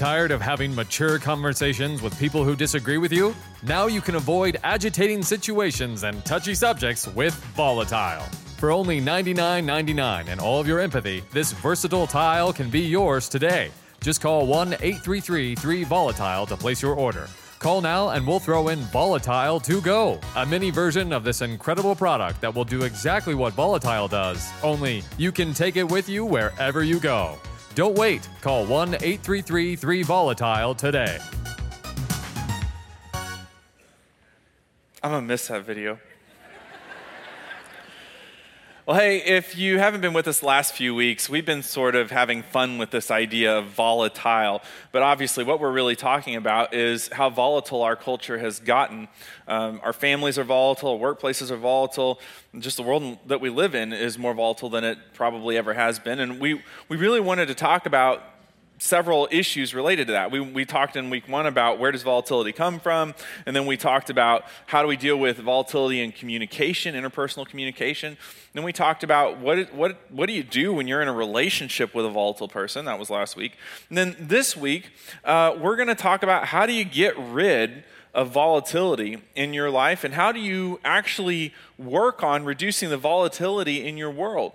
Tired of having mature conversations with people who disagree with you? Now you can avoid agitating situations and touchy subjects with Volatile. For only $99.99 and all of your empathy, this versatile tile can be yours today. Just call 1 833 3 Volatile to place your order. Call now and we'll throw in Volatile to Go, a mini version of this incredible product that will do exactly what Volatile does, only you can take it with you wherever you go. Don't wait. Call 1 833 3 Volatile today. I'm gonna miss that video. Well, hey, if you haven't been with us last few weeks, we've been sort of having fun with this idea of volatile. But obviously, what we're really talking about is how volatile our culture has gotten. Um, our families are volatile, workplaces are volatile, just the world that we live in is more volatile than it probably ever has been. And we, we really wanted to talk about several issues related to that. We, we talked in week one about where does volatility come from, and then we talked about how do we deal with volatility in communication, interpersonal communication. Then we talked about what, what, what do you do when you're in a relationship with a volatile person. That was last week. And then this week, uh, we're going to talk about how do you get rid of volatility in your life and how do you actually work on reducing the volatility in your world.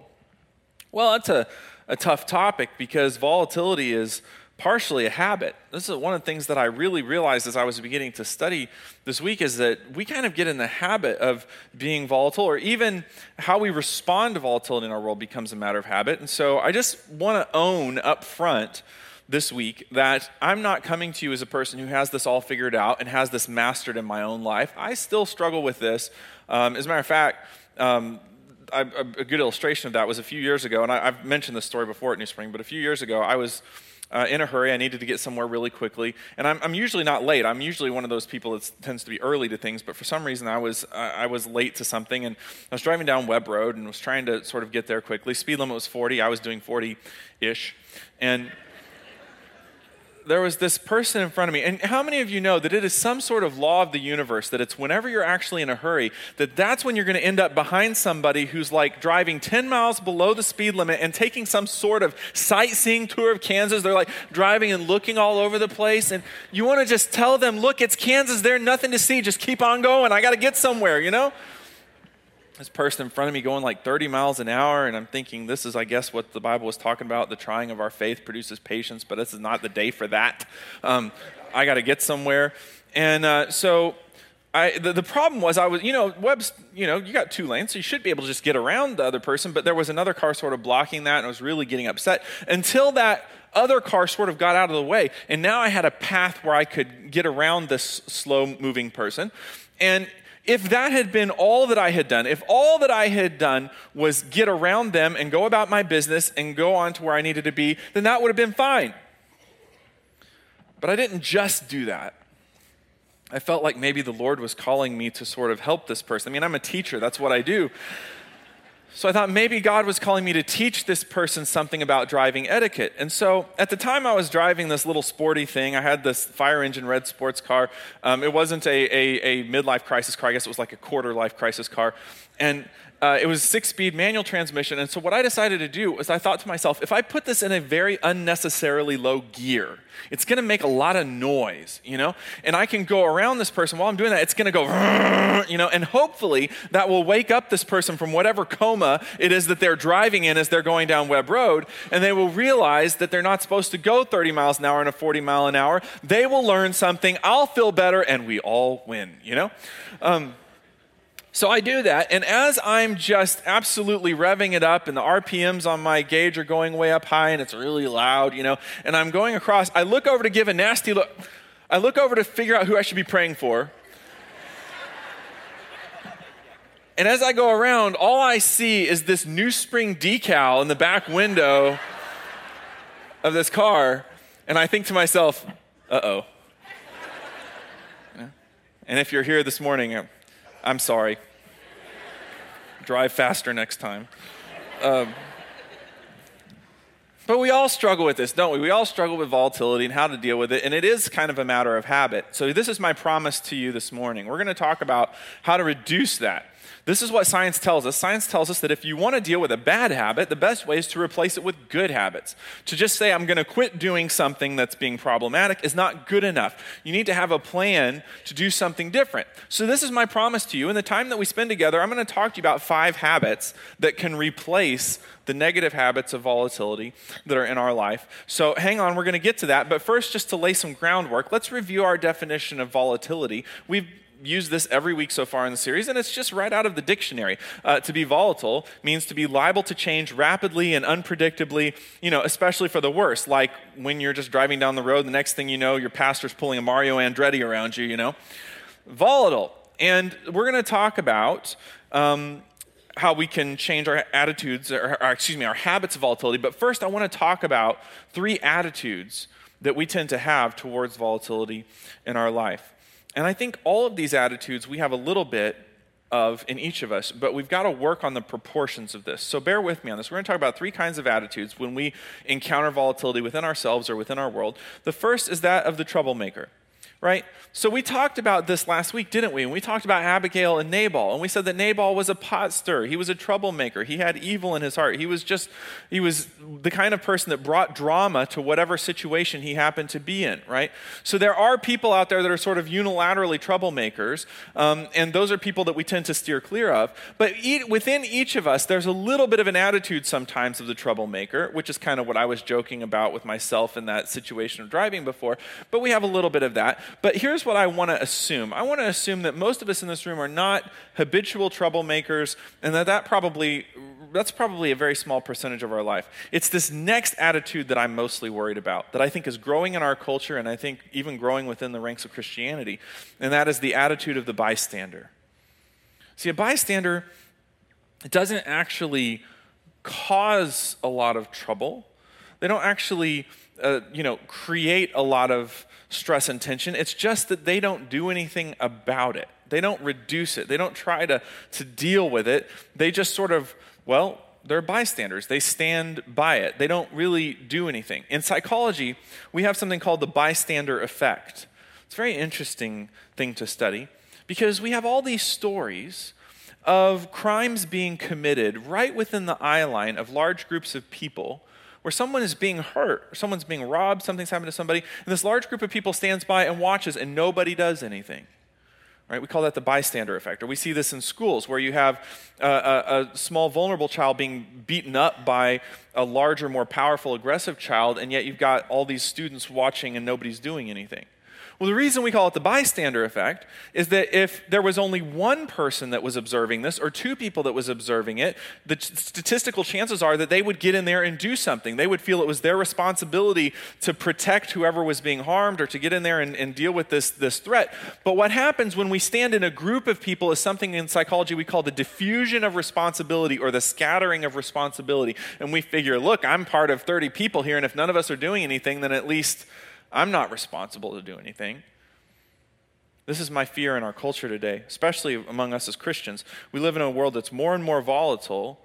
Well, that's a a tough topic because volatility is partially a habit. This is one of the things that I really realized as I was beginning to study this week is that we kind of get in the habit of being volatile, or even how we respond to volatility in our world becomes a matter of habit. And so I just want to own up front this week that I'm not coming to you as a person who has this all figured out and has this mastered in my own life. I still struggle with this. Um, as a matter of fact, um, A good illustration of that was a few years ago, and I, have mentioned this story before at New Spring, but a few years ago, I was uh, in a hurry. I needed to get somewhere really quickly, and I'm, I'm, usually not late. I'm usually one of those people that tends to be early to things, but for some reason, I was uh, I was late to something, and I was driving down Webb Road and was trying to sort of get there quickly. Speed limit was 40. I was doing 40 ish, and there was this person in front of me. And how many of you know that it is some sort of law of the universe that it's whenever you're actually in a hurry, that that's when you're going to end up behind somebody who's like driving 10 miles below the speed limit and taking some sort of sightseeing tour of Kansas. They're like driving and looking all over the place. And you want to just tell them, look, it's Kansas. There's nothing to see. Just keep on going. I got to get somewhere, you know? This person in front of me going like 30 miles an hour, and I'm thinking, this is, I guess, what the Bible was talking about. The trying of our faith produces patience, but this is not the day for that. Um, I got to get somewhere. And uh, so I, the, the, problem was I was, you know, Webb's, you know, you got two lanes, so you should be able to just get around the other person, but there was another car sort of blocking that, and I was really getting upset until that other car sort of got out of the way. And now I had a path where I could get around this slow moving person. And if that had been all that I had done, if all that I had done was get around them and go about my business and go on to where I needed to be, then that would have been fine. But I didn't just do that. I felt like maybe the Lord was calling me to sort of help this person. I mean, I'm a teacher, that's what I do. So I thought maybe God was calling me to teach this person something about driving etiquette. And so at the time I was driving this little sporty thing, I had this fire engine red sports car. Um, it wasn't a, a, a midlife crisis car, I guess it was like a quarter life crisis car. And uh, it was six speed manual transmission. And so, what I decided to do was I thought to myself, if I put this in a very unnecessarily low gear, it's going to make a lot of noise, you know? And I can go around this person while I'm doing that. It's going to go, you know, and hopefully that will wake up this person from whatever coma it is that they're driving in as they're going down Webb Road. And they will realize that they're not supposed to go 30 miles an hour in a 40 mile an hour. They will learn something. I'll feel better, and we all win, you know? Um, so I do that, and as I'm just absolutely revving it up, and the RPMs on my gauge are going way up high, and it's really loud, you know, and I'm going across, I look over to give a nasty look. I look over to figure out who I should be praying for. And as I go around, all I see is this new spring decal in the back window of this car. And I think to myself, uh oh. And if you're here this morning, I'm sorry. Drive faster next time. Um, but we all struggle with this, don't we? We all struggle with volatility and how to deal with it, and it is kind of a matter of habit. So, this is my promise to you this morning. We're going to talk about how to reduce that. This is what science tells us. Science tells us that if you want to deal with a bad habit, the best way is to replace it with good habits. To just say, I'm going to quit doing something that's being problematic is not good enough. You need to have a plan to do something different. So, this is my promise to you. In the time that we spend together, I'm going to talk to you about five habits that can replace the negative habits of volatility that are in our life. So, hang on, we're going to get to that. But first, just to lay some groundwork, let's review our definition of volatility. We've used this every week so far in the series, and it's just right out of the dictionary. Uh, to be volatile means to be liable to change rapidly and unpredictably, you know, especially for the worse, like when you're just driving down the road, the next thing you know, your pastor's pulling a Mario Andretti around you, you know. Volatile. And we're going to talk about um, how we can change our attitudes, or, or, excuse me, our habits of volatility. But first, I want to talk about three attitudes that we tend to have towards volatility in our life. And I think all of these attitudes we have a little bit of in each of us, but we've got to work on the proportions of this. So bear with me on this. We're going to talk about three kinds of attitudes when we encounter volatility within ourselves or within our world. The first is that of the troublemaker right? So we talked about this last week, didn't we? And we talked about Abigail and Nabal, and we said that Nabal was a pot stirrer. He was a troublemaker. He had evil in his heart. He was just, he was the kind of person that brought drama to whatever situation he happened to be in, right? So there are people out there that are sort of unilaterally troublemakers, um, and those are people that we tend to steer clear of. But within each of us, there's a little bit of an attitude sometimes of the troublemaker, which is kind of what I was joking about with myself in that situation of driving before. But we have a little bit of that. But here's what I want to assume I want to assume that most of us in this room are not habitual troublemakers, and that, that probably, that's probably a very small percentage of our life. It's this next attitude that I'm mostly worried about, that I think is growing in our culture, and I think even growing within the ranks of Christianity, and that is the attitude of the bystander. See, a bystander doesn't actually cause a lot of trouble. They don't actually, uh, you know, create a lot of stress and tension. It's just that they don't do anything about it. They don't reduce it. They don't try to, to deal with it. They just sort of, well, they're bystanders. They stand by it. They don't really do anything. In psychology, we have something called the bystander effect. It's a very interesting thing to study because we have all these stories of crimes being committed right within the eye line of large groups of people where someone is being hurt, or someone's being robbed, something's happened to somebody, and this large group of people stands by and watches, and nobody does anything. Right? We call that the bystander effect. Or we see this in schools where you have a, a, a small, vulnerable child being beaten up by a larger, more powerful, aggressive child, and yet you've got all these students watching and nobody's doing anything. Well, the reason we call it the bystander effect is that if there was only one person that was observing this or two people that was observing it, the statistical chances are that they would get in there and do something. They would feel it was their responsibility to protect whoever was being harmed or to get in there and, and deal with this, this threat. But what happens when we stand in a group of people is something in psychology we call the diffusion of responsibility or the scattering of responsibility. And we figure, look, I'm part of 30 people here, and if none of us are doing anything, then at least I'm not responsible to do anything. This is my fear in our culture today, especially among us as Christians. We live in a world that's more and more volatile,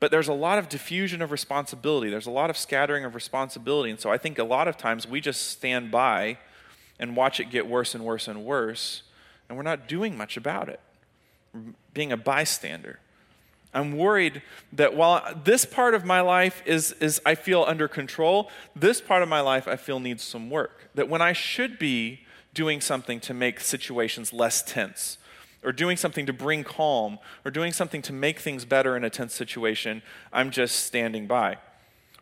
but there's a lot of diffusion of responsibility. There's a lot of scattering of responsibility. And so I think a lot of times we just stand by and watch it get worse and worse and worse, and we're not doing much about it. being a bystander. I'm worried that while this part of my life is, is, I feel under control, this part of my life I feel needs some work. That when I should be doing something to make situations less tense, or doing something to bring calm, or doing something to make things better in a tense situation, I'm just standing by.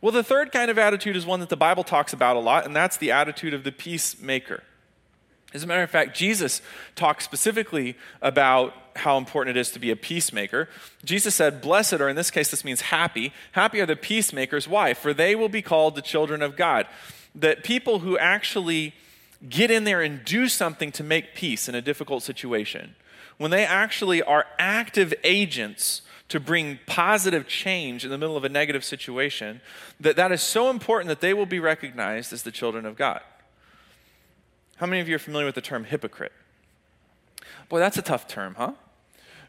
Well, the third kind of attitude is one that the Bible talks about a lot, and that's the attitude of the peacemaker. As a matter of fact, Jesus talked specifically about how important it is to be a peacemaker. Jesus said, Blessed, or in this case, this means happy. Happy are the peacemakers. Why? For they will be called the children of God. That people who actually get in there and do something to make peace in a difficult situation, when they actually are active agents to bring positive change in the middle of a negative situation, that that is so important that they will be recognized as the children of God. How many of you are familiar with the term hypocrite? Boy, that's a tough term, huh?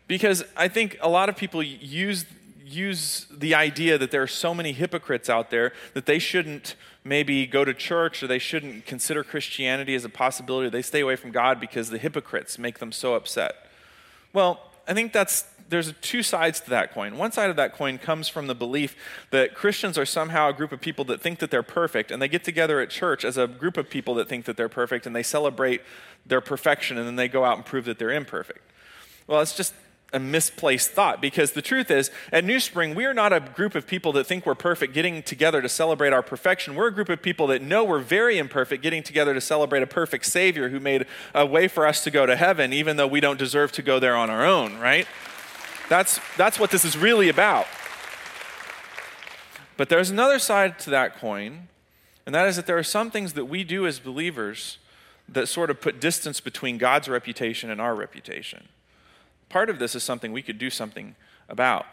Because I think a lot of people use, use the idea that there are so many hypocrites out there that they shouldn't maybe go to church or they shouldn't consider Christianity as a possibility. They stay away from God because the hypocrites make them so upset. Well, I think that's there's two sides to that coin. One side of that coin comes from the belief that Christians are somehow a group of people that think that they're perfect, and they get together at church as a group of people that think that they're perfect, and they celebrate their perfection, and then they go out and prove that they're imperfect. Well, it's just a misplaced thought because the truth is, at New Spring, we are not a group of people that think we're perfect getting together to celebrate our perfection. We're a group of people that know we're very imperfect getting together to celebrate a perfect Savior who made a way for us to go to heaven, even though we don't deserve to go there on our own, right? That's, that's what this is really about. But there's another side to that coin, and that is that there are some things that we do as believers that sort of put distance between God's reputation and our reputation part of this is something we could do something about.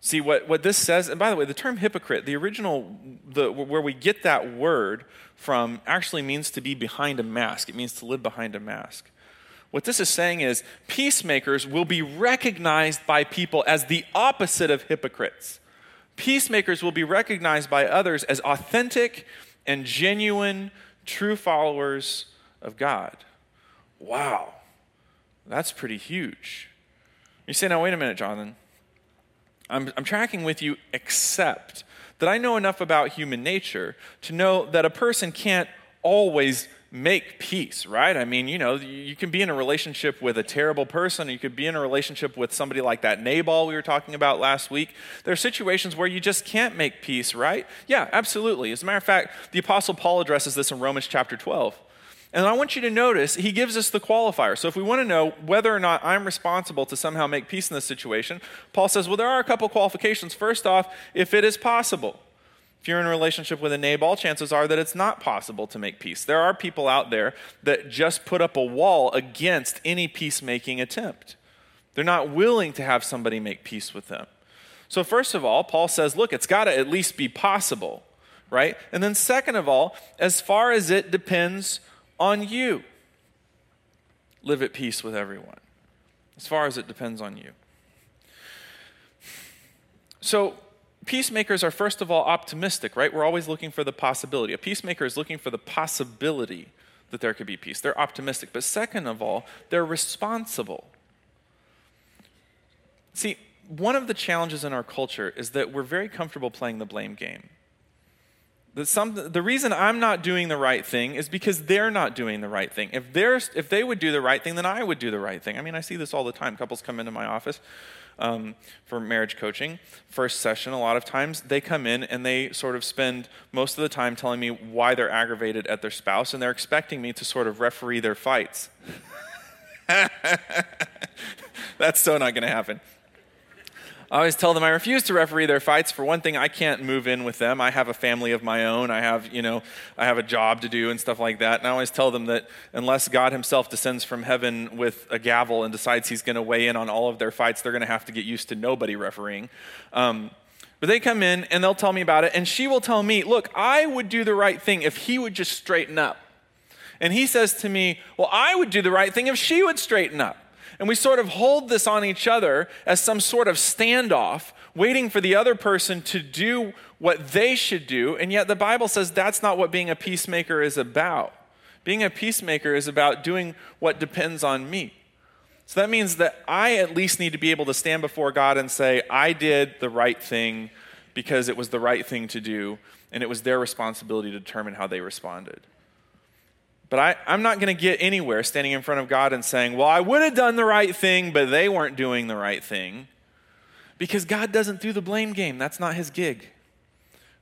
See, what, what this says, and by the way, the term hypocrite, the original, the, where we get that word from, actually means to be behind a mask. It means to live behind a mask. What this is saying is peacemakers will be recognized by people as the opposite of hypocrites. Peacemakers will be recognized by others as authentic and genuine, true followers of God. Wow. That's pretty huge. You say, now, wait a minute, Jonathan. I'm, I'm tracking with you, except that I know enough about human nature to know that a person can't always make peace, right? I mean, you know, you can be in a relationship with a terrible person, you could be in a relationship with somebody like that Nabal we were talking about last week. There are situations where you just can't make peace, right? Yeah, absolutely. As a matter of fact, the Apostle Paul addresses this in Romans chapter 12. And I want you to notice he gives us the qualifier. So if we want to know whether or not I'm responsible to somehow make peace in this situation, Paul says, well, there are a couple qualifications. First off, if it is possible. If you're in a relationship with a Nabal, chances are that it's not possible to make peace. There are people out there that just put up a wall against any peacemaking attempt. They're not willing to have somebody make peace with them. So, first of all, Paul says, look, it's got to at least be possible, right? And then, second of all, as far as it depends on you. Live at peace with everyone, as far as it depends on you. So, peacemakers are first of all optimistic, right? We're always looking for the possibility. A peacemaker is looking for the possibility that there could be peace. They're optimistic. But second of all, they're responsible. See, one of the challenges in our culture is that we're very comfortable playing the blame game. That some, the reason I'm not doing the right thing is because they're not doing the right thing. If, they're, if they would do the right thing, then I would do the right thing. I mean, I see this all the time. Couples come into my office um, for marriage coaching. First session, a lot of times, they come in and they sort of spend most of the time telling me why they're aggravated at their spouse, and they're expecting me to sort of referee their fights. That's so not going to happen. I always tell them I refuse to referee their fights. For one thing, I can't move in with them. I have a family of my own. I have, you know, I have a job to do and stuff like that. And I always tell them that unless God Himself descends from heaven with a gavel and decides He's going to weigh in on all of their fights, they're going to have to get used to nobody refereeing. Um, but they come in and they'll tell me about it, and she will tell me, look, I would do the right thing if he would just straighten up. And he says to me, well, I would do the right thing if she would straighten up. And we sort of hold this on each other as some sort of standoff, waiting for the other person to do what they should do. And yet the Bible says that's not what being a peacemaker is about. Being a peacemaker is about doing what depends on me. So that means that I at least need to be able to stand before God and say, I did the right thing because it was the right thing to do, and it was their responsibility to determine how they responded. But I, I'm not going to get anywhere standing in front of God and saying, Well, I would have done the right thing, but they weren't doing the right thing. Because God doesn't do the blame game. That's not his gig,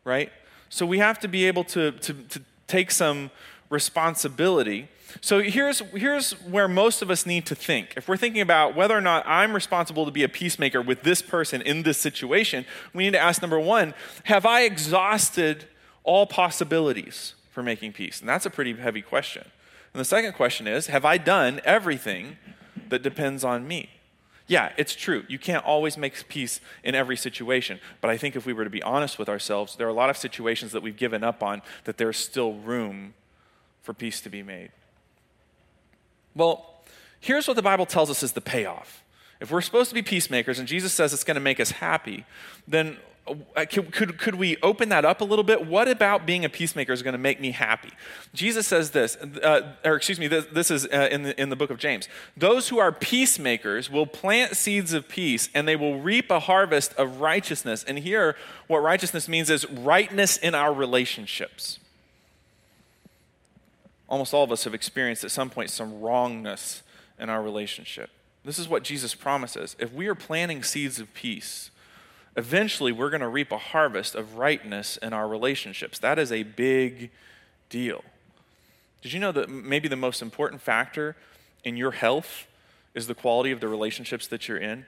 right? So we have to be able to, to, to take some responsibility. So here's, here's where most of us need to think. If we're thinking about whether or not I'm responsible to be a peacemaker with this person in this situation, we need to ask number one Have I exhausted all possibilities? For making peace? And that's a pretty heavy question. And the second question is Have I done everything that depends on me? Yeah, it's true. You can't always make peace in every situation. But I think if we were to be honest with ourselves, there are a lot of situations that we've given up on that there's still room for peace to be made. Well, here's what the Bible tells us is the payoff. If we're supposed to be peacemakers and Jesus says it's going to make us happy, then could, could, could we open that up a little bit? What about being a peacemaker is going to make me happy? Jesus says this, uh, or excuse me, this, this is uh, in, the, in the book of James. Those who are peacemakers will plant seeds of peace and they will reap a harvest of righteousness. And here, what righteousness means is rightness in our relationships. Almost all of us have experienced at some point some wrongness in our relationship. This is what Jesus promises. If we are planting seeds of peace, eventually we're going to reap a harvest of rightness in our relationships. That is a big deal. Did you know that maybe the most important factor in your health is the quality of the relationships that you're in?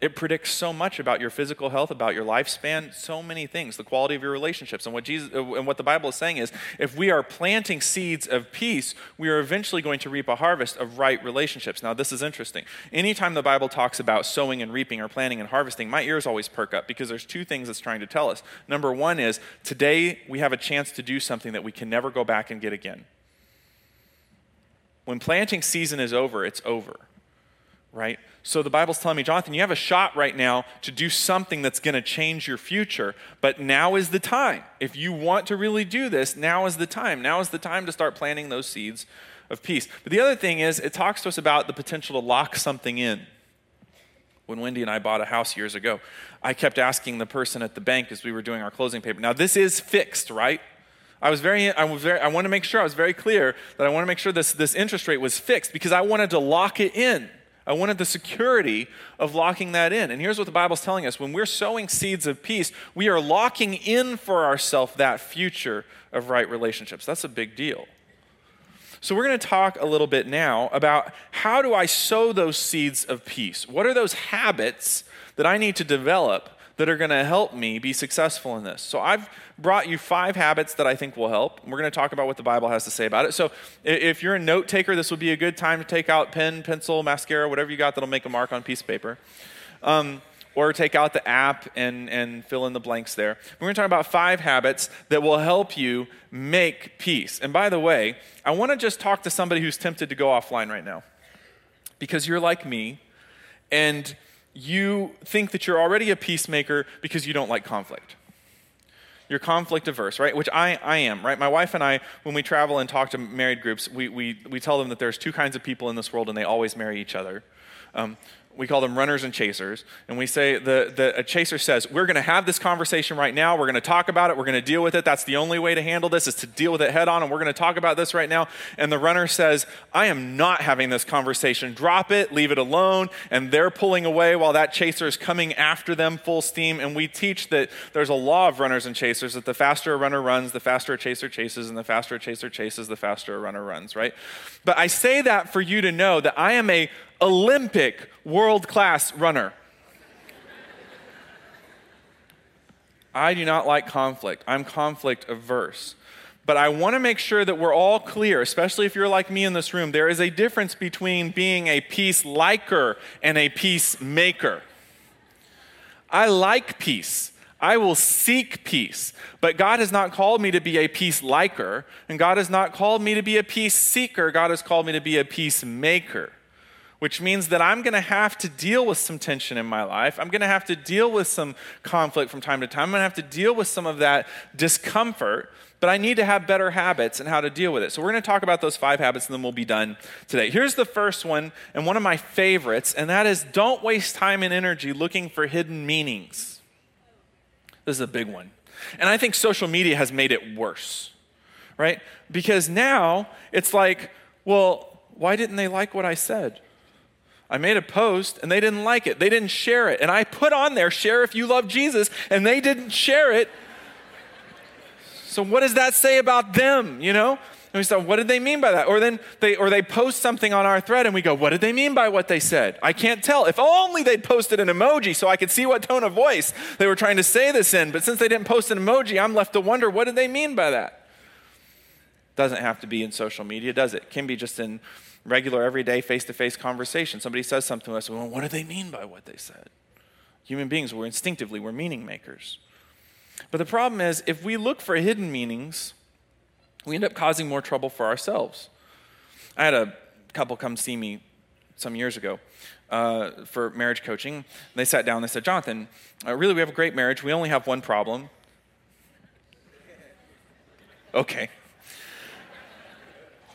It predicts so much about your physical health, about your lifespan, so many things, the quality of your relationships. And what Jesus uh, and what the Bible is saying is if we are planting seeds of peace, we are eventually going to reap a harvest of right relationships. Now, this is interesting. Anytime the Bible talks about sowing and reaping or planting and harvesting, my ears always perk up because there's two things it's trying to tell us. Number one is today we have a chance to do something that we can never go back and get again. When planting season is over, it's over right? So the Bible's telling me, Jonathan, you have a shot right now to do something that's going to change your future, but now is the time. If you want to really do this, now is the time. Now is the time to start planting those seeds of peace. But the other thing is, it talks to us about the potential to lock something in. When Wendy and I bought a house years ago, I kept asking the person at the bank as we were doing our closing paper. Now, this is fixed, right? I was very, I was very, I want to make sure I was very clear that I want to make sure this, this interest rate was fixed because I wanted to lock it in. I wanted the security of locking that in. And here's what the Bible's telling us when we're sowing seeds of peace, we are locking in for ourselves that future of right relationships. That's a big deal. So, we're going to talk a little bit now about how do I sow those seeds of peace? What are those habits that I need to develop that are going to help me be successful in this. So I've brought you five habits that I think will help. We're going to talk about what the Bible has to say about it. So if you're a note taker, this would be a good time to take out pen, pencil, mascara, whatever you got that'll make a mark on piece of paper. Um, or take out the app and, and fill in the blanks there. We're going to talk about five habits that will help you make peace. And by the way, I want to just talk to somebody who's tempted to go offline right now because you're like me and you think that you're already a peacemaker because you don't like conflict. You're conflict averse, right? Which I, I am, right? My wife and I, when we travel and talk to married groups, we, we, we tell them that there's two kinds of people in this world and they always marry each other. Um, we call them runners and chasers. And we say the, the a chaser says, We're going to have this conversation right now. We're going to talk about it. We're going to deal with it. That's the only way to handle this is to deal with it head on. And we're going to talk about this right now. And the runner says, I am not having this conversation. Drop it, leave it alone. And they're pulling away while that chaser is coming after them full steam. And we teach that there's a law of runners and chasers that the faster a runner runs, the faster a chaser chases, and the faster a chaser chases, the faster a runner runs, right? But I say that for you to know that I am a Olympic world class runner. I do not like conflict. I'm conflict averse. But I want to make sure that we're all clear, especially if you're like me in this room. There is a difference between being a peace liker and a peacemaker. I like peace. I will seek peace. But God has not called me to be a peace liker, and God has not called me to be a peace seeker. God has called me to be a peacemaker which means that I'm going to have to deal with some tension in my life. I'm going to have to deal with some conflict from time to time. I'm going to have to deal with some of that discomfort, but I need to have better habits and how to deal with it. So, we're going to talk about those five habits and then we'll be done today. Here's the first one, and one of my favorites, and that is don't waste time and energy looking for hidden meanings. This is a big one. And I think social media has made it worse, right? Because now it's like, well, why didn't they like what I said? I made a post and they didn't like it. They didn't share it. And I put on there, share if you love Jesus, and they didn't share it. So what does that say about them, you know? And we start, what did they mean by that? Or then they or they post something on our thread and we go, what did they mean by what they said? I can't tell. If only they'd posted an emoji so I could see what tone of voice they were trying to say this in. But since they didn't post an emoji, I'm left to wonder, what did they mean by that? Doesn't have to be in social media, does it can be just in regular, everyday, face to face conversation. Somebody says something to us, well, what do they mean by what they said? Human beings, we're instinctively, we're meaning makers. But the problem is, if we look for hidden meanings, we end up causing more trouble for ourselves. I had a couple come see me some years ago uh, for marriage coaching. They sat down and they said, Jonathan, uh, really, we have a great marriage. We only have one problem. Okay.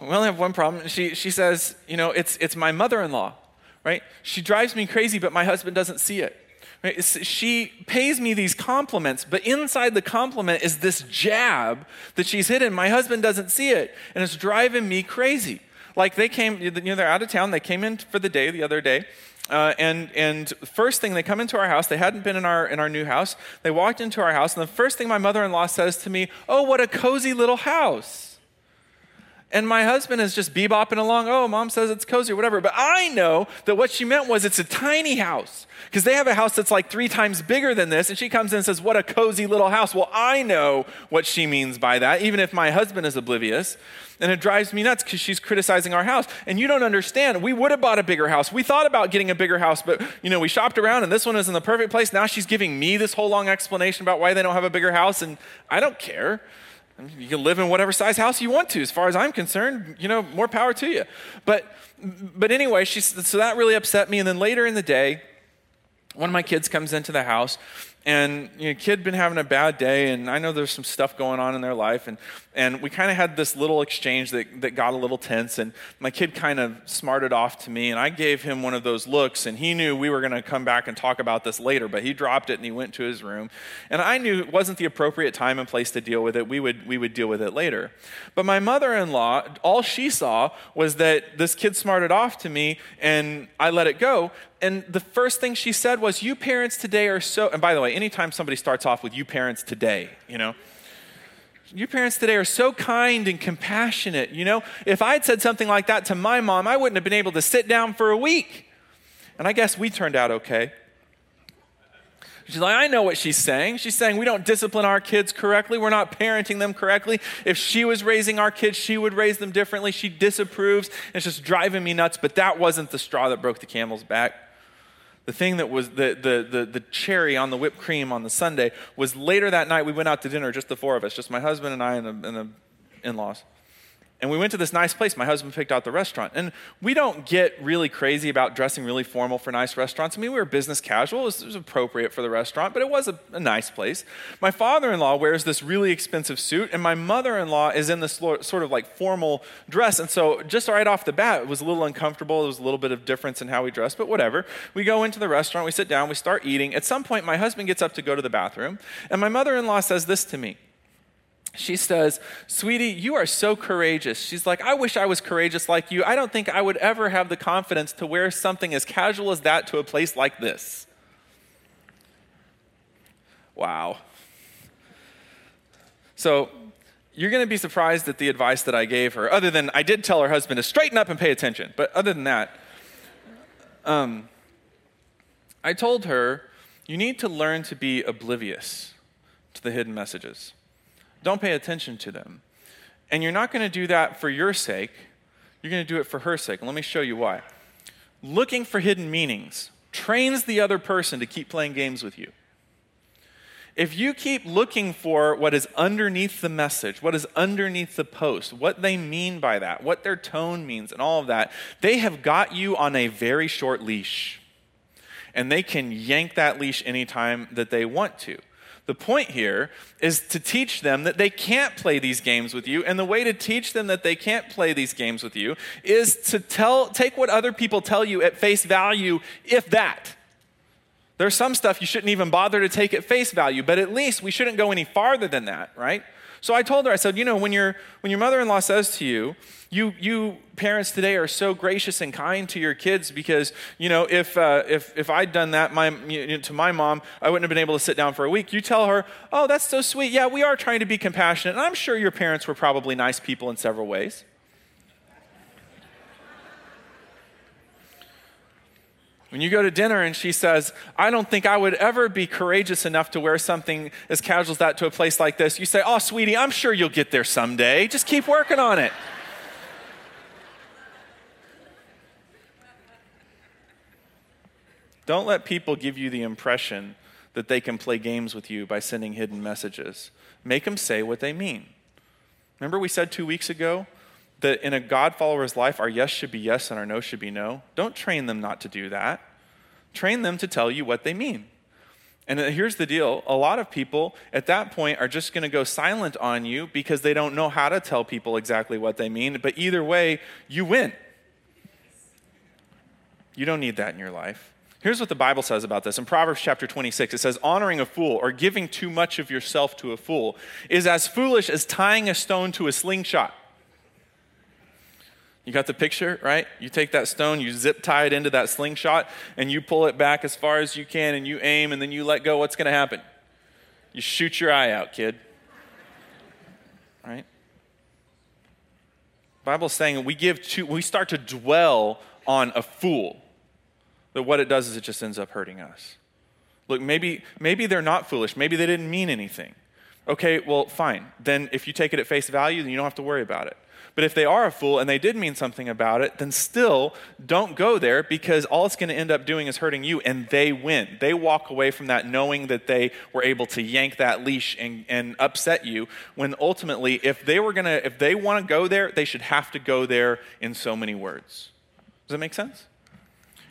We only have one problem. She, she says, You know, it's, it's my mother in law, right? She drives me crazy, but my husband doesn't see it. Right? She pays me these compliments, but inside the compliment is this jab that she's hidden. My husband doesn't see it, and it's driving me crazy. Like they came, you know, they're out of town. They came in for the day the other day. Uh, and and first thing they come into our house they hadn't been in our in our new house they walked into our house and the first thing my mother-in-law says to me oh what a cozy little house and my husband is just bebopping along. Oh, mom says it's cozy or whatever. But I know that what she meant was it's a tiny house because they have a house that's like three times bigger than this. And she comes in and says, What a cozy little house. Well, I know what she means by that, even if my husband is oblivious. And it drives me nuts because she's criticizing our house. And you don't understand. We would have bought a bigger house. We thought about getting a bigger house, but you know, we shopped around and this one is in the perfect place. Now she's giving me this whole long explanation about why they don't have a bigger house, and I don't care. You can live in whatever size house you want to, as far as I'm concerned. You know, more power to you. But, but anyway, she, so that really upset me. And then later in the day, one of my kids comes into the house and you know, kid been having a bad day and i know there's some stuff going on in their life and, and we kind of had this little exchange that, that got a little tense and my kid kind of smarted off to me and i gave him one of those looks and he knew we were going to come back and talk about this later but he dropped it and he went to his room. And i knew it wasn't the appropriate time and place to deal with it. We would, we would deal with it later. But my mother-in-law all she saw was that this kid smarted off to me and i let it go. And the first thing she said was, You parents today are so, and by the way, anytime somebody starts off with you parents today, you know, you parents today are so kind and compassionate. You know, if I had said something like that to my mom, I wouldn't have been able to sit down for a week. And I guess we turned out okay. She's like, I know what she's saying. She's saying we don't discipline our kids correctly. We're not parenting them correctly. If she was raising our kids, she would raise them differently. She disapproves. It's just driving me nuts. But that wasn't the straw that broke the camel's back. The thing that was the, the, the, the cherry on the whipped cream on the sundae was later that night we went out to dinner, just the four of us, just my husband and I and the, and the in laws. And we went to this nice place. My husband picked out the restaurant. And we don't get really crazy about dressing really formal for nice restaurants. I mean, we were business casual. It was, it was appropriate for the restaurant, but it was a, a nice place. My father in law wears this really expensive suit, and my mother in law is in this sort of like formal dress. And so, just right off the bat, it was a little uncomfortable. There was a little bit of difference in how we dressed, but whatever. We go into the restaurant, we sit down, we start eating. At some point, my husband gets up to go to the bathroom, and my mother in law says this to me she says, Sweetie, you are so courageous. She's like, I wish I was courageous like you. I don't think I would ever have the confidence to wear something as casual as that to a place like this. Wow. So, you're going to be surprised at the advice that I gave her, other than I did tell her husband to straighten up and pay attention. But other than that, um, I told her, you need to learn to be oblivious to the hidden messages. Don't pay attention to them. And you're not going to do that for your sake, you're going to do it for her sake. And let me show you why. Looking for hidden meanings trains the other person to keep playing games with you. If you keep looking for what is underneath the message, what is underneath the post, what they mean by that, what their tone means, and all of that, they have got you on a very short leash. And they can yank that leash anytime that they want to. The point here is to teach them that they can't play these games with you. And the way to teach them that they can't play these games with you is to tell, take what other people tell you at face value, if that. There's some stuff you shouldn't even bother to take at face value, but at least we shouldn't go any farther than that, right? So I told her, I said, you know, when, your when your mother in law says to you, you, you parents today are so gracious and kind to your kids because, you know, if, uh, if, if I'd done that my, you know, to my mom, I wouldn't have been able to sit down for a week. You tell her, oh, that's so sweet. Yeah, we are trying to be compassionate. And I'm sure your parents were probably nice people in several ways. When you go to dinner and she says, I don't think I would ever be courageous enough to wear something as casual as that to a place like this, you say, Oh, sweetie, I'm sure you'll get there someday. Just keep working on it. Don't let people give you the impression that they can play games with you by sending hidden messages. Make them say what they mean. Remember, we said two weeks ago that in a God follower's life, our yes should be yes and our no should be no. Don't train them not to do that. Train them to tell you what they mean. And uh, here's the deal a lot of people at that point are just going to go silent on you because they don't know how to tell people exactly what they mean. But either way, you win. You don't need that in your life. Here's what the Bible says about this. In Proverbs chapter 26, it says, Honoring a fool or giving too much of yourself to a fool is as foolish as tying a stone to a slingshot. You got the picture, right? You take that stone, you zip tie it into that slingshot, and you pull it back as far as you can, and you aim, and then you let go. What's going to happen? You shoot your eye out, kid. Right? Bible's saying we give to, we start to dwell on a fool. That what it does is it just ends up hurting us. Look, maybe maybe they're not foolish. Maybe they didn't mean anything. Okay, well, fine. Then if you take it at face value, then you don't have to worry about it. But if they are a fool and they did mean something about it, then still don't go there because all it's going to end up doing is hurting you and they win. They walk away from that knowing that they were able to yank that leash and, and upset you when ultimately if they were going to if they want to go there, they should have to go there in so many words. Does that make sense?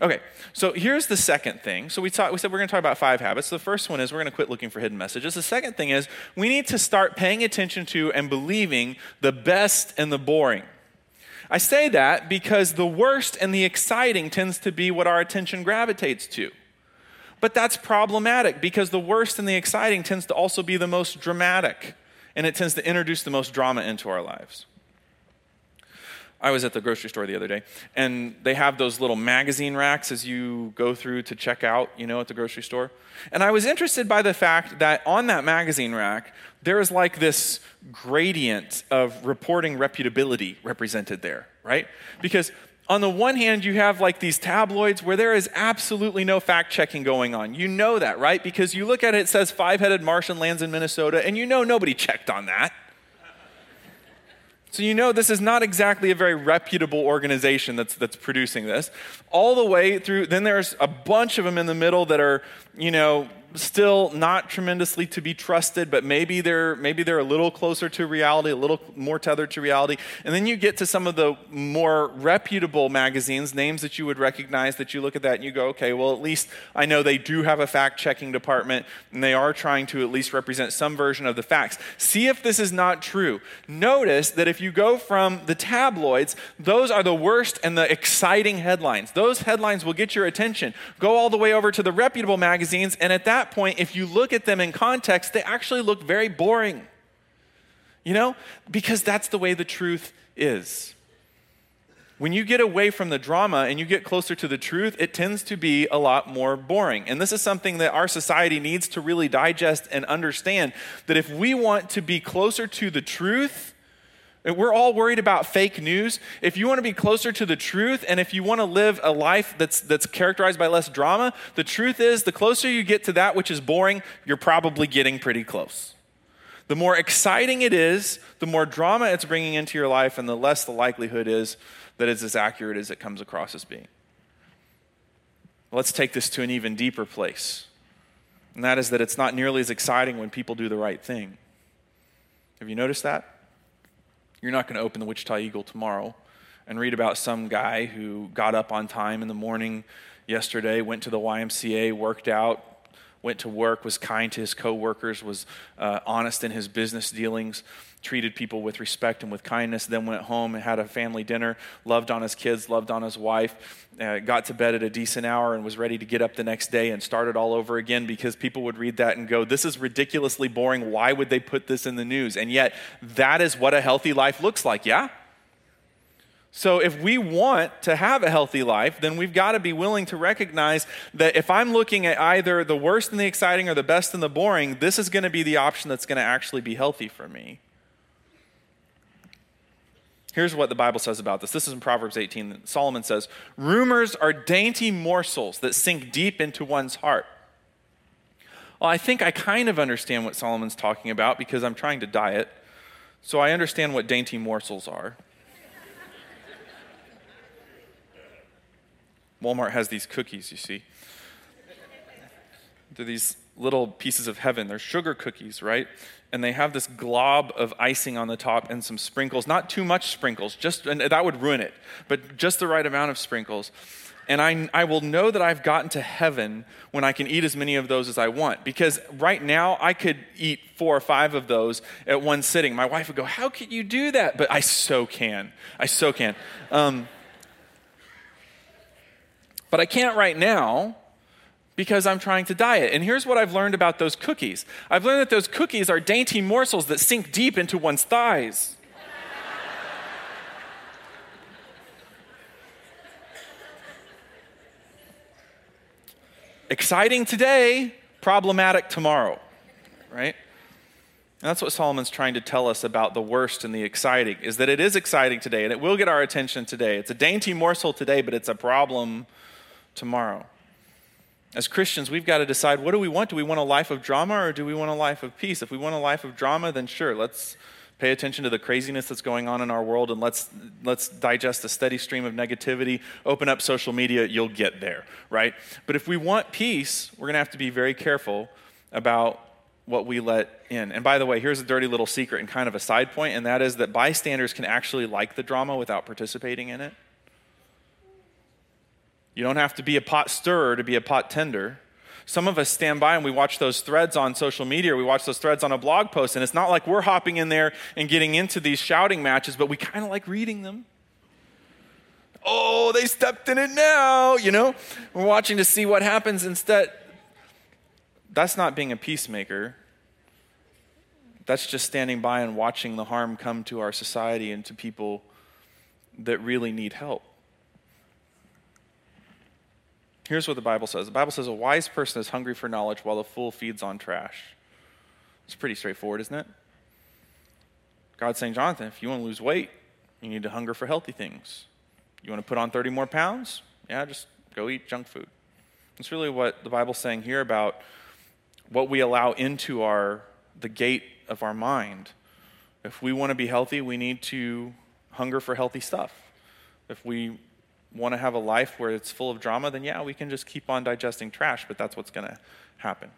Okay, so here's the second thing. So we, talk, we said we're going to talk about five habits. The first one is we're going to quit looking for hidden messages. The second thing is we need to start paying attention to and believing the best and the boring. I say that because the worst and the exciting tends to be what our attention gravitates to. But that's problematic because the worst and the exciting tends to also be the most dramatic, and it tends to introduce the most drama into our lives. I was at the grocery store the other day, and they have those little magazine racks as you go through to check out, you know, at the grocery store. And I was interested by the fact that on that magazine rack, there is like this gradient of reporting reputability represented there, right? Because on the one hand, you have like these tabloids where there is absolutely no fact checking going on. You know that, right? Because you look at it, it says five headed Martian lands in Minnesota, and you know nobody checked on that. So you know this is not exactly a very reputable organization that's, that's producing this. All the way through, then there's a bunch of them in the middle that are, you know, still not tremendously to be trusted, but maybe they're maybe they're a little closer to reality, a little more tethered to reality. And then you get to some of the more reputable magazines, names that you would recognize that you look at that and you go, okay, well at least I know they do have a fact-checking department and they are trying to at least represent some version of the facts. See if this is not true. Notice that if you go from the tabloids, those are the worst and the exciting headlines. Those headlines will get your attention. Go all the way over to the reputable magazines and at that that point, if you look at them in context, they actually look very boring. You know? Because that's the way the truth is. When you get away from the drama and you get closer to the truth, it tends to be a lot more boring. And this is something that our society needs to really digest and understand that if we want to be closer to the truth, we're all worried about fake news. If you want to be closer to the truth and if you want to live a life that's, that's characterized by less drama, the truth is the closer you get to that which is boring, you're probably getting pretty close. The more exciting it is, the more drama it's bringing into your life, and the less the likelihood is that it's as accurate as it comes across as being. Let's take this to an even deeper place, and that is that it's not nearly as exciting when people do the right thing. Have you noticed that? You're not going to open the Wichita Eagle tomorrow and read about some guy who got up on time in the morning yesterday, went to the YMCA, worked out, went to work, was kind to his coworkers, was uh, honest in his business dealings, treated people with respect and with kindness, then went home and had a family dinner, loved on his kids, loved on his wife, uh, got to bed at a decent hour, and was ready to get up the next day and start it all over again because people would read that and go, This is ridiculously boring. Why would they put this in the news? And yet, that is what a healthy life looks like, yeah? So, if we want to have a healthy life, then we've got to be willing to recognize that if I'm looking at either the worst and the exciting or the best and the boring, this is going to be the option that's going to actually be healthy for me. Here's what the Bible says about this. This is in Proverbs 18. Solomon says, Rumors are dainty morsels that sink deep into one's heart. Well, I think I kind of understand what Solomon's talking about because I'm trying to diet. So I understand what dainty morsels are. Walmart has these cookies, you see. They're these little pieces of heaven. They're sugar cookies, right? And they have this glob of icing on the top and some sprinkles. Not too much sprinkles, just and that would ruin it, but just the right amount of sprinkles. And I, I will know that I've gotten to heaven when I can eat as many of those as I want. Because right now, I could eat four or five of those at one sitting. My wife would go, How could you do that? But I so can. I so can. Um, but I can't right now because I'm trying to diet. And here's what I've learned about those cookies I've learned that those cookies are dainty morsels that sink deep into one's thighs. Exciting today, problematic tomorrow, right? And that's what Solomon's trying to tell us about the worst and the exciting is that it is exciting today and it will get our attention today. It's a dainty morsel today, but it's a problem tomorrow. As Christians, we've got to decide what do we want? Do we want a life of drama or do we want a life of peace? If we want a life of drama, then sure, let's pay attention to the craziness that's going on in our world and let's let's digest a steady stream of negativity open up social media you'll get there right but if we want peace we're going to have to be very careful about what we let in and by the way here's a dirty little secret and kind of a side point and that is that bystanders can actually like the drama without participating in it you don't have to be a pot stirrer to be a pot tender. Some of us stand by and we watch those threads on social media, we watch those threads on a blog post, and it's not like we're hopping in there and getting into these shouting matches, but we kind of like reading them. Oh, they stepped in it now, you know? We're watching to see what happens instead. That's not being a peacemaker. That's just standing by and watching the harm come to our society and to people that really need help. Here's what the Bible says the Bible says, A wise person is hungry for knowledge while the fool feeds on trash. It's pretty straightforward, isn't it? God's saying, Jonathan, if you want to lose weight, you need to hunger for healthy things. You want to put on 30 more pounds? Yeah, just go eat junk food. It's really what the Bible's saying here about what we allow into our the gate of our mind. If we want to be healthy, we need to hunger for healthy stuff. If we want to have a life where it's full of drama, then yeah, we can just keep on digesting trash, but that's what's going to happen.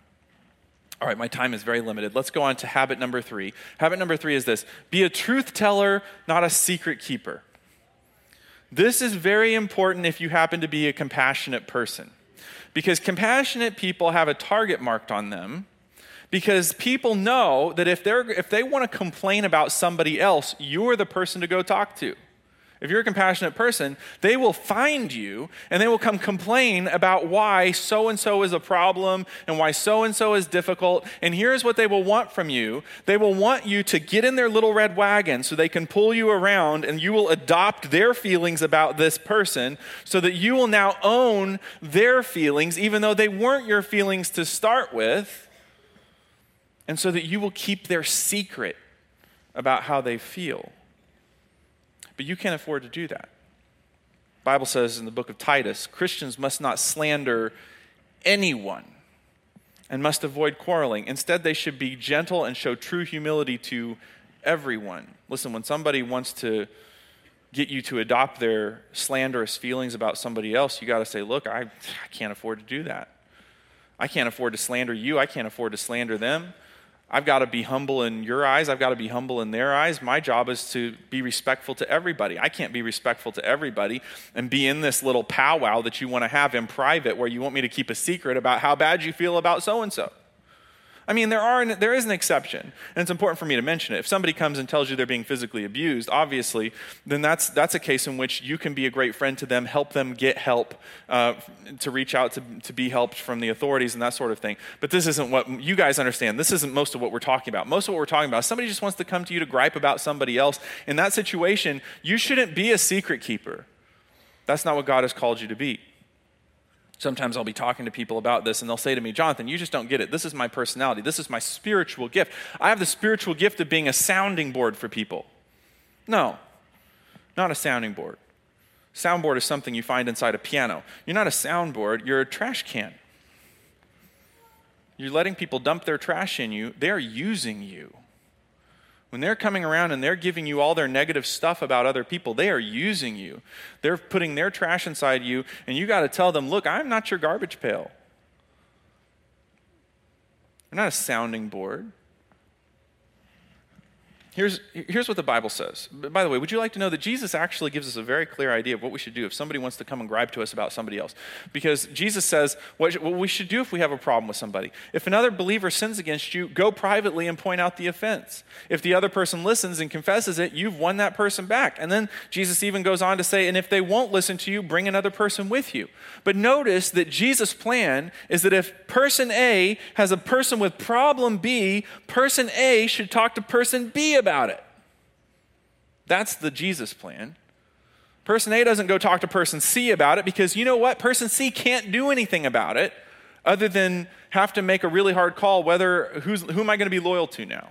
All right, my time is very limited. Let's go on to habit number three. Habit number three is this be a truth teller, not a secret keeper. This is very important if you happen to be a compassionate person. Because compassionate people have a target marked on them. Because people know that if, they're, if they want to complain about somebody else, you're the person to go talk to. If you're a compassionate person, they will find you and they will come complain about why so and so is a problem and why so and so is difficult. And here's what they will want from you they will want you to get in their little red wagon so they can pull you around and you will adopt their feelings about this person so that you will now own their feelings, even though they weren't your feelings to start with, and so that you will keep their secret about how they feel. But you can't afford to do that. The Bible says in the book of Titus, Christians must not slander anyone and must avoid quarreling. Instead, they should be gentle and show true humility to everyone. Listen, when somebody wants to get you to adopt their slanderous feelings about somebody else, you got to say, Look, I, I can't afford to do that. I can't afford to slander you. I can't afford to slander them. I've got to be humble in your eyes. I've got to be humble in their eyes. My job is to be respectful to everybody. I can't be respectful to everybody and be in this little powwow that you want to have in private where you want me to keep a secret about how bad you feel about so and so. I mean, there, are, there is an exception, and it's important for me to mention it. If somebody comes and tells you they're being physically abused, obviously, then that's, that's a case in which you can be a great friend to them, help them get help, uh, to reach out to, to be helped from the authorities and that sort of thing. But this isn't what you guys understand. This isn't most of what we're talking about. Most of what we're talking about, somebody just wants to come to you to gripe about somebody else. In that situation, you shouldn't be a secret keeper. That's not what God has called you to be. Sometimes I'll be talking to people about this and they'll say to me, Jonathan, you just don't get it. This is my personality. This is my spiritual gift. I have the spiritual gift of being a sounding board for people. No, not a sounding board. Soundboard is something you find inside a piano. You're not a soundboard, you're a trash can. You're letting people dump their trash in you, they're using you. When they're coming around and they're giving you all their negative stuff about other people, they are using you. They're putting their trash inside you, and you got to tell them, look, I'm not your garbage pail. We're not a sounding board. Here's, here's what the Bible says. By the way, would you like to know that Jesus actually gives us a very clear idea of what we should do if somebody wants to come and gripe to us about somebody else? Because Jesus says what, what we should do if we have a problem with somebody. If another believer sins against you, go privately and point out the offense. If the other person listens and confesses it, you've won that person back. And then Jesus even goes on to say, and if they won't listen to you, bring another person with you. But notice that Jesus' plan is that if person A has a person with problem B, person A should talk to person B about about it. That's the Jesus plan. Person A doesn't go talk to person C about it because you know what? Person C can't do anything about it other than have to make a really hard call whether who's, who am I going to be loyal to now?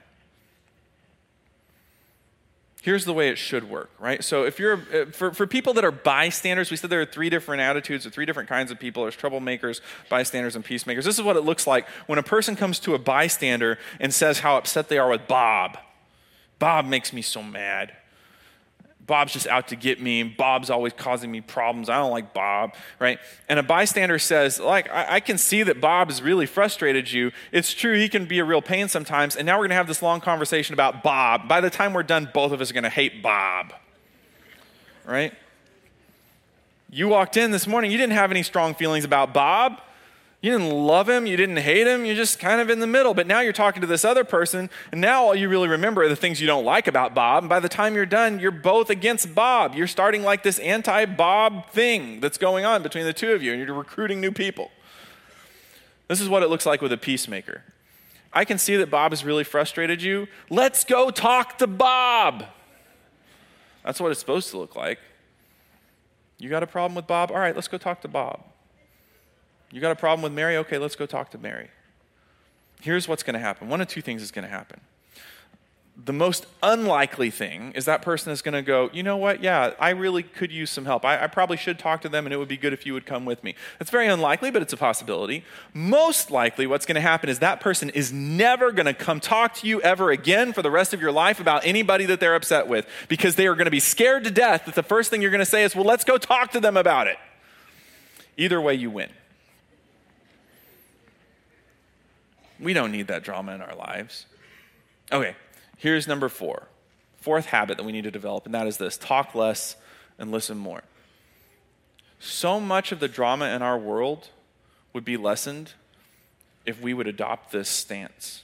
Here's the way it should work, right? So, if you're, uh, for, for people that are bystanders, we said there are three different attitudes or three different kinds of people there's troublemakers, bystanders, and peacemakers. This is what it looks like when a person comes to a bystander and says how upset they are with Bob. Bob makes me so mad. Bob's just out to get me. Bob's always causing me problems. I don't like Bob, right? And a bystander says, like, I, I, can see that Bob has really frustrated you. It's true, he can be a real pain sometimes. And now we're going to have this long conversation about Bob. By the time we're done, both of us are going to hate Bob, right? You walked in this morning, you didn't have any strong feelings about Bob. You didn't love him, you didn't hate him, you're just kind of in the middle. But now you're talking to this other person, and now all you really remember are the things you don't like about Bob. And by the time you're done, you're both against Bob. You're starting like this anti Bob thing that's going on between the two of you, and you're recruiting new people. This is what it looks like with a peacemaker. I can see that Bob has really frustrated you. Let's go talk to Bob. That's what it's supposed to look like. You got a problem with Bob? All right, let's go talk to Bob. You got a problem with Mary? Okay, let's go talk to Mary. Here's what's going to happen one of two things is going to happen. The most unlikely thing is that person is going to go, you know what? Yeah, I really could use some help. I, I, probably should talk to them, and it would be good if you would come with me. That's very unlikely, but it's a possibility. Most likely, what's going to happen is that person is never going to come talk to you ever again for the rest of your life about anybody that they're upset with because they are going to be scared to death that the first thing you're going to say is, well, let's go talk to them about it. Either way, you win. We don't need that drama in our lives. Okay, here's number four. Fourth habit that we need to develop, and that is this talk less and listen more. So much of the drama in our world would be lessened if we would adopt this stance.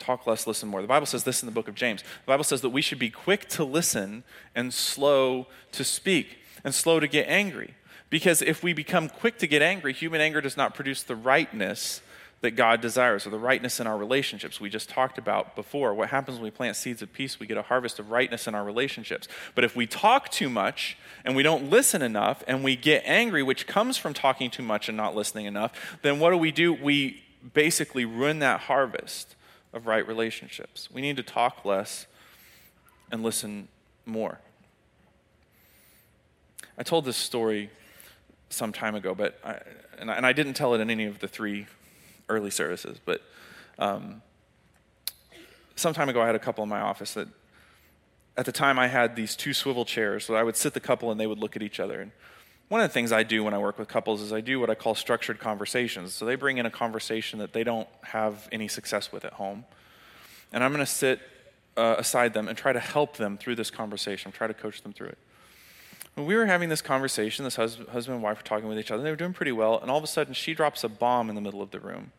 Talk less, listen more. The Bible says this in the book of James. The Bible says that we should be quick to listen and slow to speak and slow to get angry. Because if we become quick to get angry, human anger does not produce the rightness that God desires, or the rightness in our relationships. We just talked about before. What happens when we plant seeds of peace? We get a harvest of rightness in our relationships. But if we talk too much and we don't listen enough and we get angry, which comes from talking too much and not listening enough, then what do we do? We basically ruin that harvest of right relationships. We need to talk less and listen more. I told this story some time ago, but I, and, I, and I didn't tell it in any of the three early services, but um, some time ago I had a couple in my office that at the time I had these two swivel chairs, so I would sit the couple and they would look at each other. And one of the things I do when I work with couples is I do what I call structured conversations. So they bring in a conversation that they don't have any success with at home. And I'm going to sit uh, aside them and try to help them through this conversation, try to coach them through it. When we were having this conversation, this hus- husband and wife were talking with each other, they were doing pretty well, and all of a sudden she drops a bomb in the middle of the room.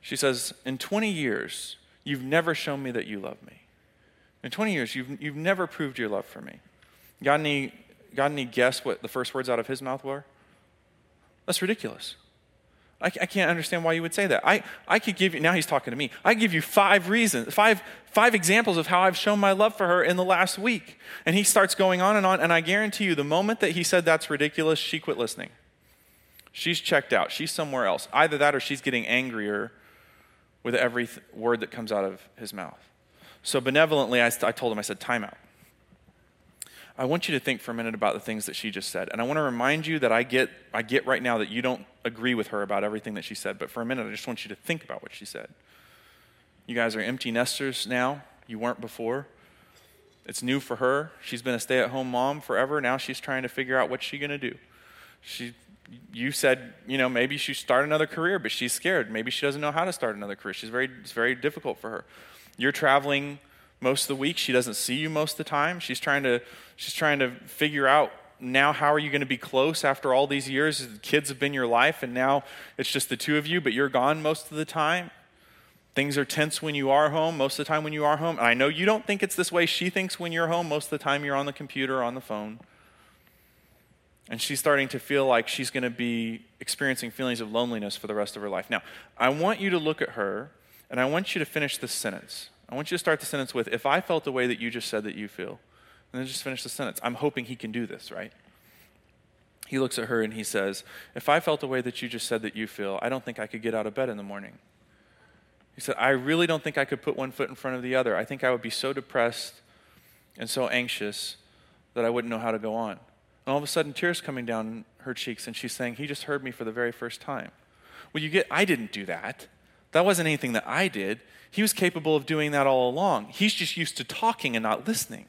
She says, In 20 years, you've never shown me that you love me. In 20 years, you've, you've never proved your love for me. Got any, got any guess what the first words out of his mouth were? That's ridiculous. I, I, can't understand why you would say that. I, I could give you, now he's talking to me, I give you five reasons, five, five examples of how I've shown my love for her in the last week. And he starts going on and on, and I guarantee you, the moment that he said that's ridiculous, she quit listening. She's checked out. She's somewhere else. Either that or she's getting angrier with every th- word that comes out of his mouth. So benevolently, I, I told him, I said, time out. I want you to think for a minute about the things that she just said. And I want to remind you that I get, I get right now that you don't agree with her about everything that she said. But for a minute, I just want you to think about what she said. You guys are empty nesters now. You weren't before. It's new for her. She's been a stay at home mom forever. Now she's trying to figure out what's she going to do. She you said, you know, maybe she start another career, but she's scared. Maybe she doesn't know how to start another career. She's very, it's very difficult for her. You're traveling most of the week. She doesn't see you most of the time. She's trying to, she's trying to figure out now how are you going to be close after all these years? The kids have been your life, and now it's just the two of you, but you're gone most of the time. Things are tense when you are home, most of the time when you are home. And I know you don't think it's this way. She thinks when you're home, most of the time you're on the computer or on the phone. And she's starting to feel like she's going to be experiencing feelings of loneliness for the rest of her life. Now, I want you to look at her, and I want you to finish this sentence. I want you to start the sentence with, If I felt the way that you just said that you feel, and then just finish the sentence. I'm hoping he can do this, right? He looks at her and he says, If I felt the way that you just said that you feel, I don't think I could get out of bed in the morning. He said, I really don't think I could put one foot in front of the other. I think I would be so depressed and so anxious that I wouldn't know how to go on. And all of a sudden, tears coming down her cheeks, and she's saying, He just heard me for the very first time. Well, you get, I didn't do that. That wasn't anything that I did. He was capable of doing that all along. He's just used to talking and not listening.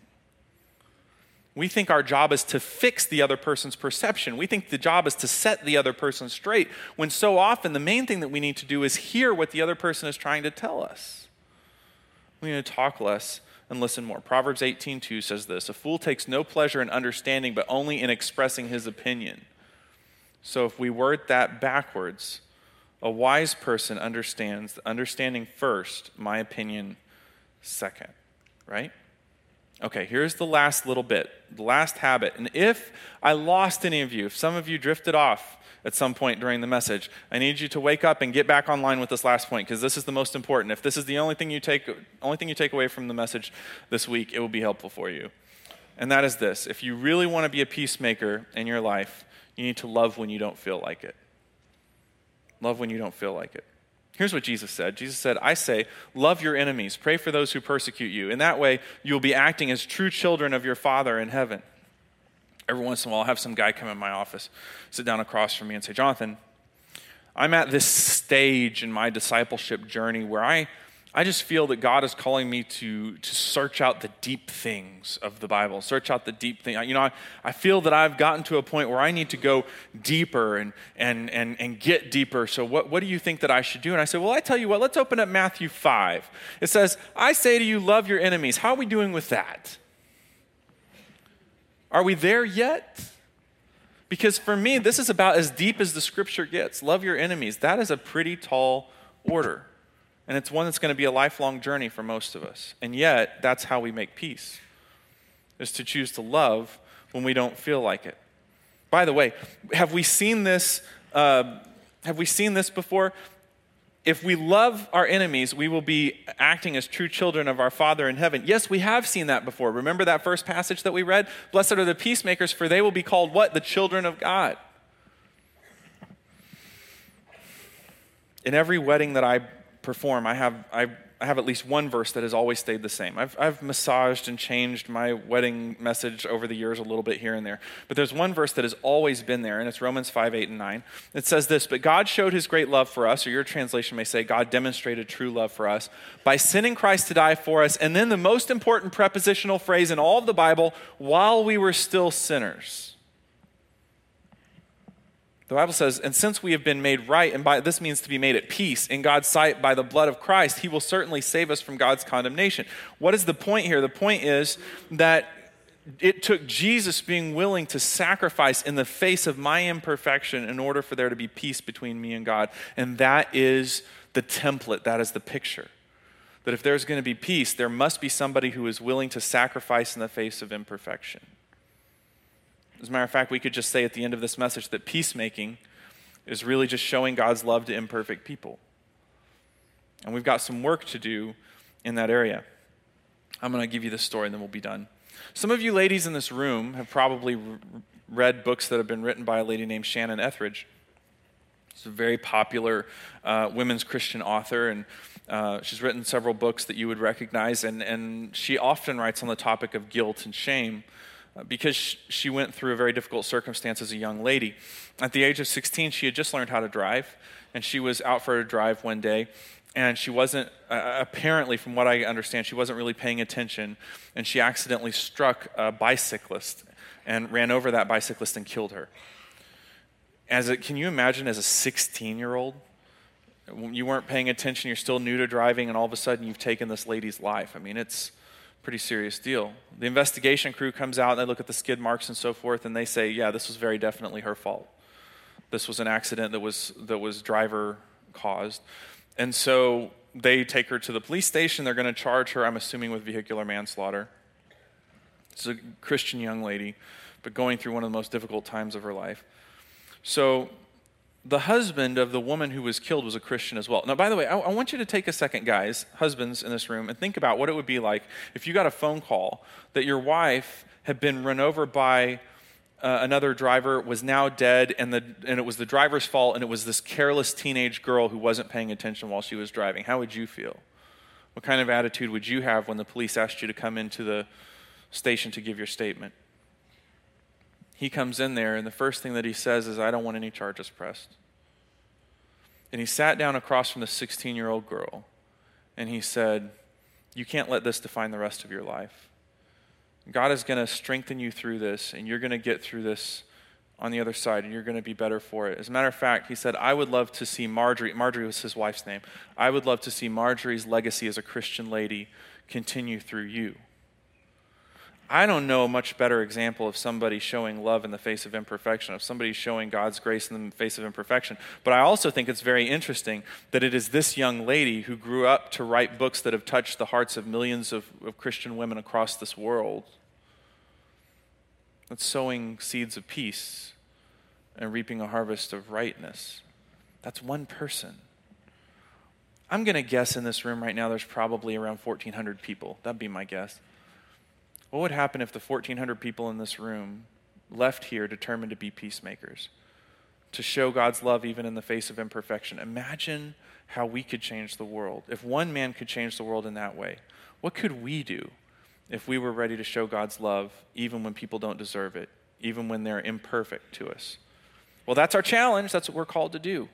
We think our job is to fix the other person's perception. We think the job is to set the other person straight, when so often the main thing that we need to do is hear what the other person is trying to tell us. We need to talk less and listen more. Proverbs 18:2 says this, "A fool takes no pleasure in understanding, but only in expressing his opinion." So if we word that backwards, a wise person understands understanding first, my opinion second, right? Okay, here's the last little bit, the last habit. And if I lost any of you, if some of you drifted off, at some point during the message. I need you to wake up and get back online with this last point because this is the most important. If this is the only thing you take only thing you take away from the message this week, it will be helpful for you. And that is this. If you really want to be a peacemaker in your life, you need to love when you don't feel like it. Love when you don't feel like it. Here's what Jesus said Jesus said, I say, love your enemies, pray for those who persecute you. In that way, you'll be acting as true children of your Father in heaven every once in a while, I'll have some guy come in my office, sit down across from me, and say, Jonathan, I'm at this stage in my discipleship journey where I, I just feel that God is calling me to, to search out the deep things of the Bible, search out the deep thing. You know, I, I feel that I've gotten to a point where I need to go deeper and, and, and, and get deeper. So, what, what do you think that I should do? And I said, Well, I tell you what, let's open up Matthew 5. It says, I say to you, love your enemies. How are we doing with that? Are we there yet? Because for me, this is about as deep as the scripture gets. Love your enemies. That is a pretty tall order. And it's one that's going to be a lifelong journey for most of us. And yet, that's how we make peace, is to choose to love when we don't feel like it. By the way, have we seen this? Uh, have we seen this before? if we love our enemies, we will be acting as true children of our Father in heaven. Yes, we have seen that before. Remember that first passage that we read? Blessed are the peacemakers, for they will be called what? The children of God. In every wedding that I perform, I have, I I have at least one verse that has always stayed the same. I've, I've massaged and changed my wedding message over the years a little bit here and there. But there's one verse that has always been there, and it's Romans 5, 8, and 9. It says this But God showed his great love for us, or your translation may say, God demonstrated true love for us by sending Christ to die for us. And then the most important prepositional phrase in all of the Bible, while we were still sinners. The Bible says, and since we have been made right, and by this means to be made at peace in God's sight by the blood of Christ, he will certainly save us from God's condemnation. What is the point here? The point is that it took Jesus being willing to sacrifice in the face of my imperfection in order for there to be peace between me and God. And that is the template, that is the picture. That if there's going to be peace, there must be somebody who is willing to sacrifice in the face of imperfection. As a matter of fact, we could just say at the end of this message that peacemaking is really just showing God's love to imperfect people. And we've got some work to do in that area. I'm going to give you this story and then we'll be done. Some of you ladies in this room have probably read books that have been written by a lady named Shannon Ethridge. She's a very popular uh, women's Christian author, and uh, she's written several books that you would recognize. And, and she often writes on the topic of guilt and shame. Uh, because she went through a very difficult circumstance as a young lady. At the age of 16, she had just learned how to drive, and she was out for a drive one day. And she wasn't, uh, apparently, from what I understand, she wasn't really paying attention. And she accidentally struck a bicyclist and ran over that bicyclist and killed her. As a, can you imagine as a 16 year old? You weren't paying attention, you're still new to driving, and all of a sudden you've taken this lady's life. I mean, it's pretty serious deal. The investigation crew comes out and they look at the skid marks and so forth, and they say, yeah, this was very definitely her fault. This was an accident that was, that was driver caused. And so they take her to the police station. They're going to charge her, I'm assuming, with vehicular manslaughter. It's a Christian young lady, but going through one of the most difficult times of her life. So the husband of the woman who was killed was a Christian as well. Now, by the way, I, I, want you to take a second, guys, husbands in this room, and think about what it would be like if you got a phone call that your wife had been run over by uh, another driver, was now dead, and, the, and it was the driver's fault, and it was this careless teenage girl who wasn't paying attention while she was driving. How would you feel? What kind of attitude would you have when the police asked you to come into the station to give your statement? He comes in there, and the first thing that he says is, I don't want any charges pressed. And he sat down across from the 16 year old girl, and he said, You can't let this define the rest of your life. God is going to strengthen you through this, and you're going to get through this on the other side, and you're going to be better for it. As a matter of fact, he said, I would love to see Marjorie, Marjorie was his wife's name, I would love to see Marjorie's legacy as a Christian lady continue through you. I don't know a much better example of somebody showing love in the face of imperfection, of somebody showing God's grace in the face of imperfection. But I also think it's very interesting that it is this young lady who grew up to write books that have touched the hearts of millions of, of Christian women across this world that's sowing seeds of peace and reaping a harvest of rightness. That's one person. I'm going to guess in this room right now there's probably around 1,400 people. That'd be my guess. What would happen if the 1,400 people in this room left here determined to be peacemakers, to show God's love even in the face of imperfection? Imagine how we could change the world. If one man could change the world in that way, what could we do if we were ready to show God's love even when people don't deserve it, even when they're imperfect to us? Well, that's our challenge. That's what we're called to do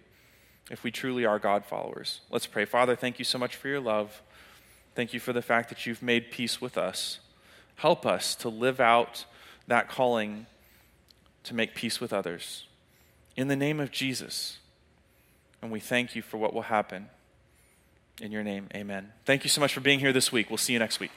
if we truly are God followers. Let's pray. Father, thank you so much for your love. Thank you for the fact that you've made peace with us. Help us to live out that calling to make peace with others. In the name of Jesus. And we thank you for what will happen. In your name, amen. Thank you so much for being here this week. We'll see you next week.